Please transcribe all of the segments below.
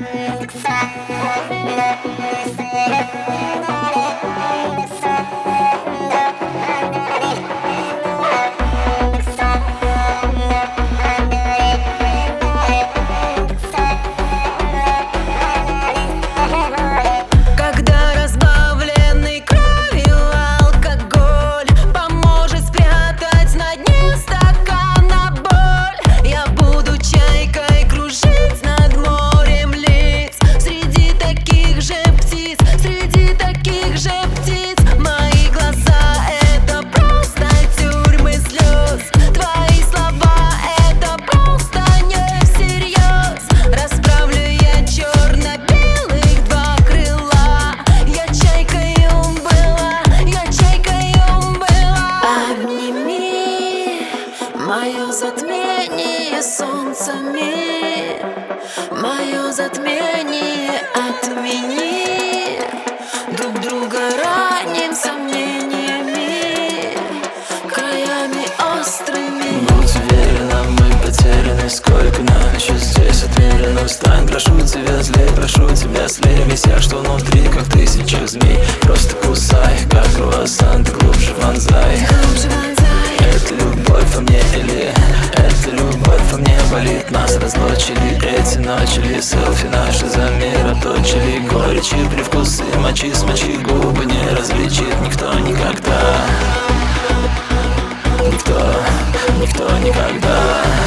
Thank you. Мое затмение солнцами Мое затмение отмени. Друг друга раним сомнениями Краями острыми. Будь уверена, мы потеряны. Сколько нам еще здесь отмерено? Встань, прошу тебя, злей, прошу тебя, слей. Весь я, что внутри, как тысяча змей. Просто кусай, как круассан, Нас разлучили эти ночи Селфи наши за мир оточили Горечи, привкусы, мочи, смочи Губы не различит. Никто никогда. Никто, никто никогда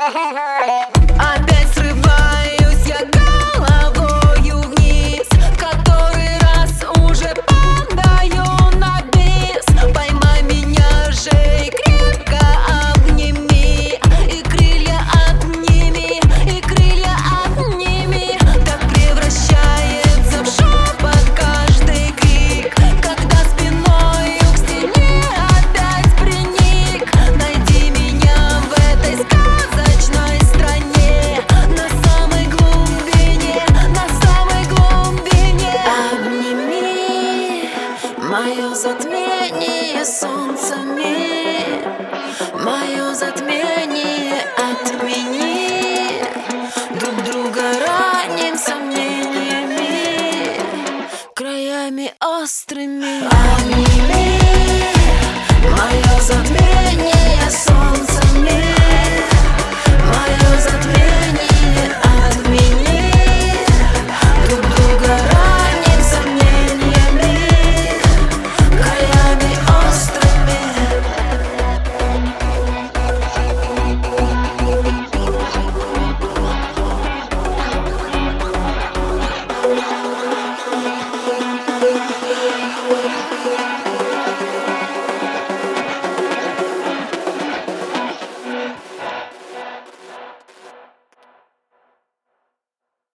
On острыми. Обними мое затмение солнцем